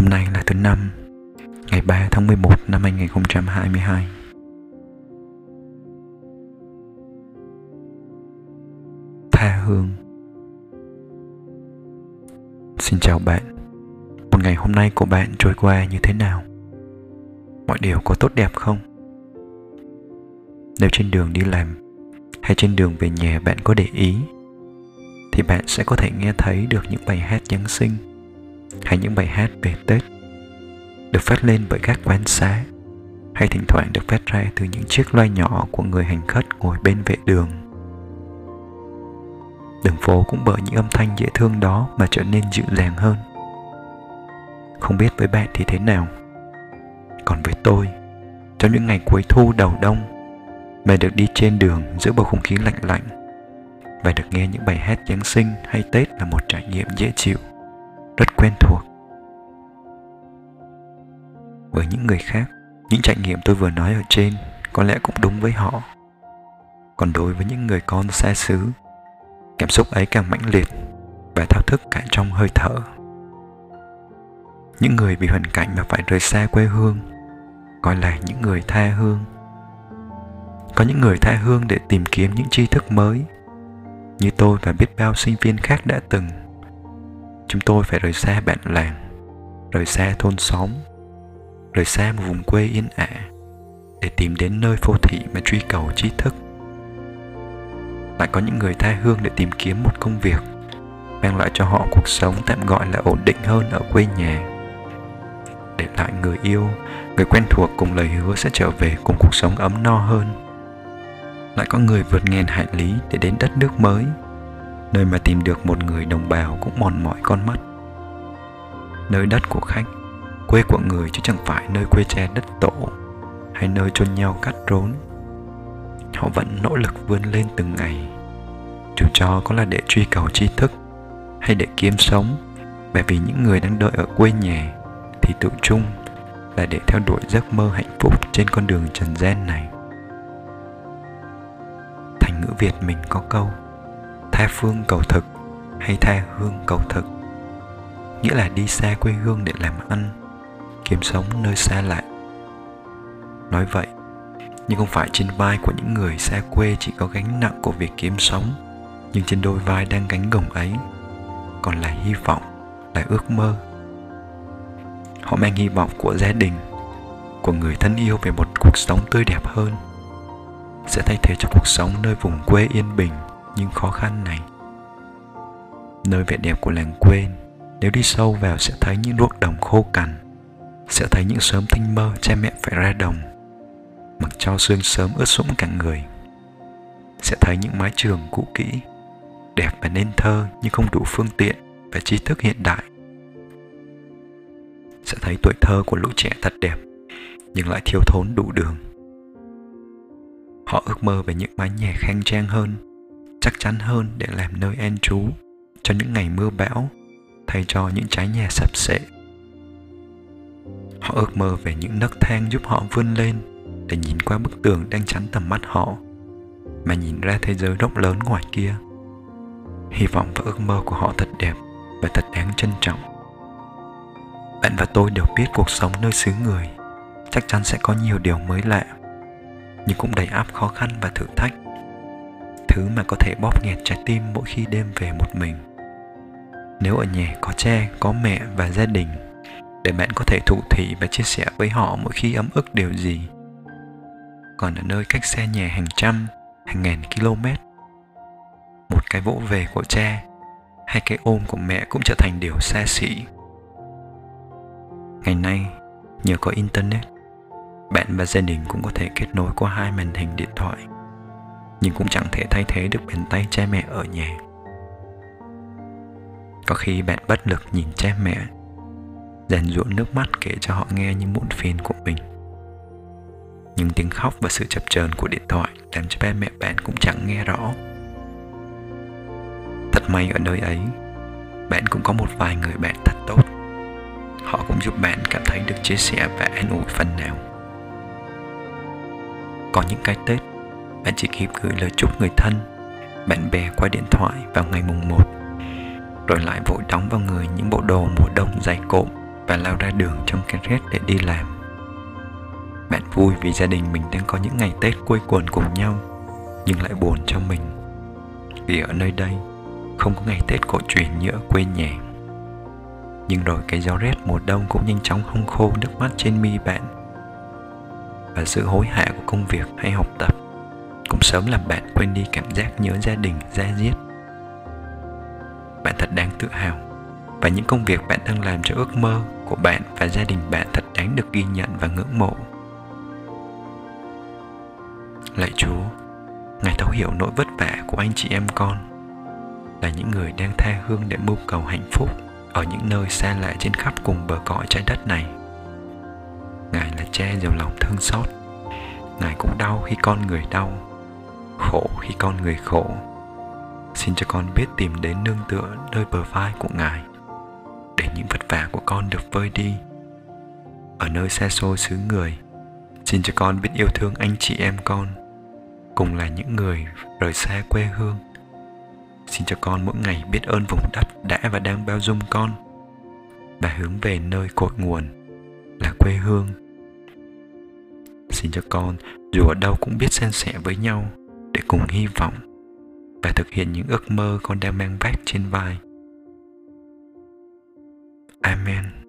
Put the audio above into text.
Hôm nay là thứ năm, ngày 3 tháng 11 năm 2022. Tha hương Xin chào bạn Một ngày hôm nay của bạn trôi qua như thế nào? Mọi điều có tốt đẹp không? Nếu trên đường đi làm hay trên đường về nhà bạn có để ý thì bạn sẽ có thể nghe thấy được những bài hát Giáng sinh hay những bài hát về Tết được phát lên bởi các quán xá hay thỉnh thoảng được phát ra từ những chiếc loa nhỏ của người hành khách ngồi bên vệ đường. Đường phố cũng bởi những âm thanh dễ thương đó mà trở nên dịu dàng hơn. Không biết với bạn thì thế nào? Còn với tôi, trong những ngày cuối thu đầu đông, mà được đi trên đường giữa bầu không khí lạnh lạnh và được nghe những bài hát Giáng sinh hay Tết là một trải nghiệm dễ chịu rất quen thuộc. Với những người khác, những trải nghiệm tôi vừa nói ở trên có lẽ cũng đúng với họ. Còn đối với những người con xa xứ, cảm xúc ấy càng mãnh liệt và thao thức cả trong hơi thở. Những người vì hoàn cảnh mà phải rời xa quê hương, gọi là những người tha hương. Có những người tha hương để tìm kiếm những tri thức mới, như tôi và biết bao sinh viên khác đã từng chúng tôi phải rời xa bạn làng, rời xa thôn xóm, rời xa một vùng quê yên ả để tìm đến nơi phố thị mà truy cầu trí thức. Lại có những người tha hương để tìm kiếm một công việc, mang lại cho họ cuộc sống tạm gọi là ổn định hơn ở quê nhà. Để lại người yêu, người quen thuộc cùng lời hứa sẽ trở về cùng cuộc sống ấm no hơn. Lại có người vượt ngàn hải lý để đến đất nước mới nơi mà tìm được một người đồng bào cũng mòn mỏi con mắt. Nơi đất của khách, quê của người chứ chẳng phải nơi quê tre đất tổ hay nơi chôn nhau cắt rốn. Họ vẫn nỗ lực vươn lên từng ngày. Dù cho có là để truy cầu tri thức hay để kiếm sống, bởi vì những người đang đợi ở quê nhà thì tự chung là để theo đuổi giấc mơ hạnh phúc trên con đường trần gian này. Thành ngữ việt mình có câu tha phương cầu thực hay tha hương cầu thực. Nghĩa là đi xa quê hương để làm ăn, kiếm sống nơi xa lạ nói vậy, nhưng không phải trên vai của những người xa quê chỉ có gánh nặng của việc kiếm sống, nhưng trên đôi vai đang gánh gồng ấy còn là hy vọng, là ước mơ. Họ mang hy vọng của gia đình, của người thân yêu về một cuộc sống tươi đẹp hơn, sẽ thay thế cho cuộc sống nơi vùng quê yên bình những khó khăn này. Nơi vẻ đẹp của làng quê nếu đi sâu vào sẽ thấy những ruộng đồng khô cằn, sẽ thấy những sớm tinh mơ cha mẹ phải ra đồng. Mặc cho sương sớm ướt sũng cả người, sẽ thấy những mái trường cũ kỹ, đẹp và nên thơ nhưng không đủ phương tiện và trí thức hiện đại. Sẽ thấy tuổi thơ của lũ trẻ thật đẹp, nhưng lại thiếu thốn đủ đường. Họ ước mơ về những mái nhà khang trang hơn chắc chắn hơn để làm nơi an trú cho những ngày mưa bão, thay cho những trái nhà sập sệ. Họ ước mơ về những nấc thang giúp họ vươn lên để nhìn qua bức tường đang chắn tầm mắt họ, mà nhìn ra thế giới rộng lớn ngoài kia. Hy vọng và ước mơ của họ thật đẹp và thật đáng trân trọng. Bạn và tôi đều biết cuộc sống nơi xứ người chắc chắn sẽ có nhiều điều mới lạ, nhưng cũng đầy áp khó khăn và thử thách thứ mà có thể bóp nghẹt trái tim mỗi khi đêm về một mình. Nếu ở nhà có cha, có mẹ và gia đình, để bạn có thể thụ thị và chia sẻ với họ mỗi khi ấm ức điều gì. Còn ở nơi cách xa nhà hàng trăm, hàng ngàn km, một cái vỗ về của cha hay cái ôm của mẹ cũng trở thành điều xa xỉ. Ngày nay, nhờ có internet, bạn và gia đình cũng có thể kết nối qua hai màn hình điện thoại nhưng cũng chẳng thể thay thế được bàn tay cha mẹ ở nhà. Có khi bạn bất lực nhìn cha mẹ dàn ruộng nước mắt kể cho họ nghe những muộn phiền của mình. Nhưng tiếng khóc và sự chập chờn của điện thoại làm cho ba mẹ bạn cũng chẳng nghe rõ. Thật may ở nơi ấy, bạn cũng có một vài người bạn thật tốt. Họ cũng giúp bạn cảm thấy được chia sẻ và an ủi phần nào. Có những cái tết bạn chỉ kịp gửi lời chúc người thân bạn bè qua điện thoại vào ngày mùng 1 rồi lại vội đóng vào người những bộ đồ mùa đông dày cộm và lao ra đường trong cái rét để đi làm. Bạn vui vì gia đình mình đang có những ngày Tết quây quần cùng nhau, nhưng lại buồn cho mình. Vì ở nơi đây, không có ngày Tết cổ truyền như ở quê nhà. Nhưng rồi cái gió rét mùa đông cũng nhanh chóng hong khô nước mắt trên mi bạn. Và sự hối hả của công việc hay học tập cũng sớm làm bạn quên đi cảm giác nhớ gia đình, gia diết. Bạn thật đáng tự hào và những công việc bạn đang làm cho ước mơ của bạn và gia đình bạn thật đáng được ghi nhận và ngưỡng mộ. Lạy Chúa, Ngài thấu hiểu nỗi vất vả của anh chị em con là những người đang tha hương để mưu cầu hạnh phúc ở những nơi xa lạ trên khắp cùng bờ cõi trái đất này. Ngài là cha giàu lòng thương xót. Ngài cũng đau khi con người đau, khổ khi con người khổ. Xin cho con biết tìm đến nương tựa nơi bờ vai của Ngài để những vất vả của con được vơi đi. Ở nơi xa xôi xứ người, xin cho con biết yêu thương anh chị em con, cùng là những người rời xa quê hương Xin cho con mỗi ngày biết ơn vùng đất đã và đang bao dung con và hướng về nơi cội nguồn là quê hương. Xin cho con dù ở đâu cũng biết san sẻ với nhau để cùng hy vọng và thực hiện những ước mơ con đang mang vác trên vai. Amen.